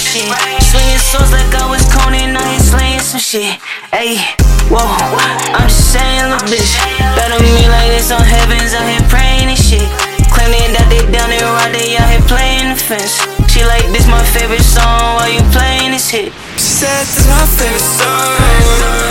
shit. Swinging swords like I was Conan, now he slaying some shit. Ayy, whoa, I'm just saying, little bitch. Better me like this on heavens, out here praying and shit. Claiming that they down there right they out here playing the fence. She like this my favorite song while you playing this hit. She said this my favorite song.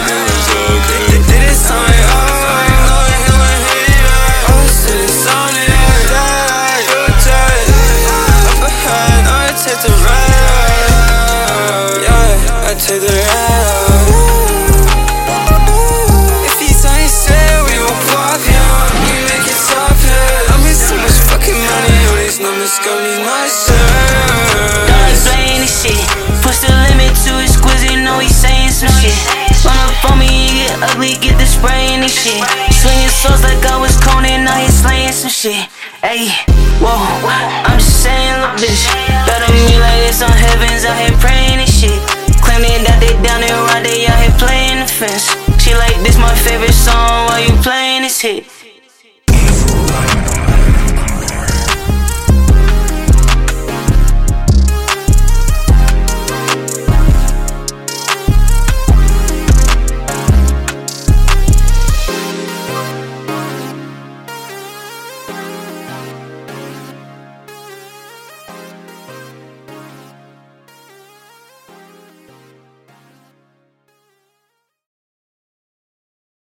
Numbers, got me nicer. Done playing this shit. Push the limit to exquisite, know he saying some shit. Run up on me, get ugly, get the spray and this shit. Swinging swords like I was Conan, now he slaying some shit. Ayy, whoa, I'm just saying, little bitch. Better me like this on heavens, out here praying and shit. Claiming that they down there right, they out here playing the fence. She like this my favorite song while you playing this hit.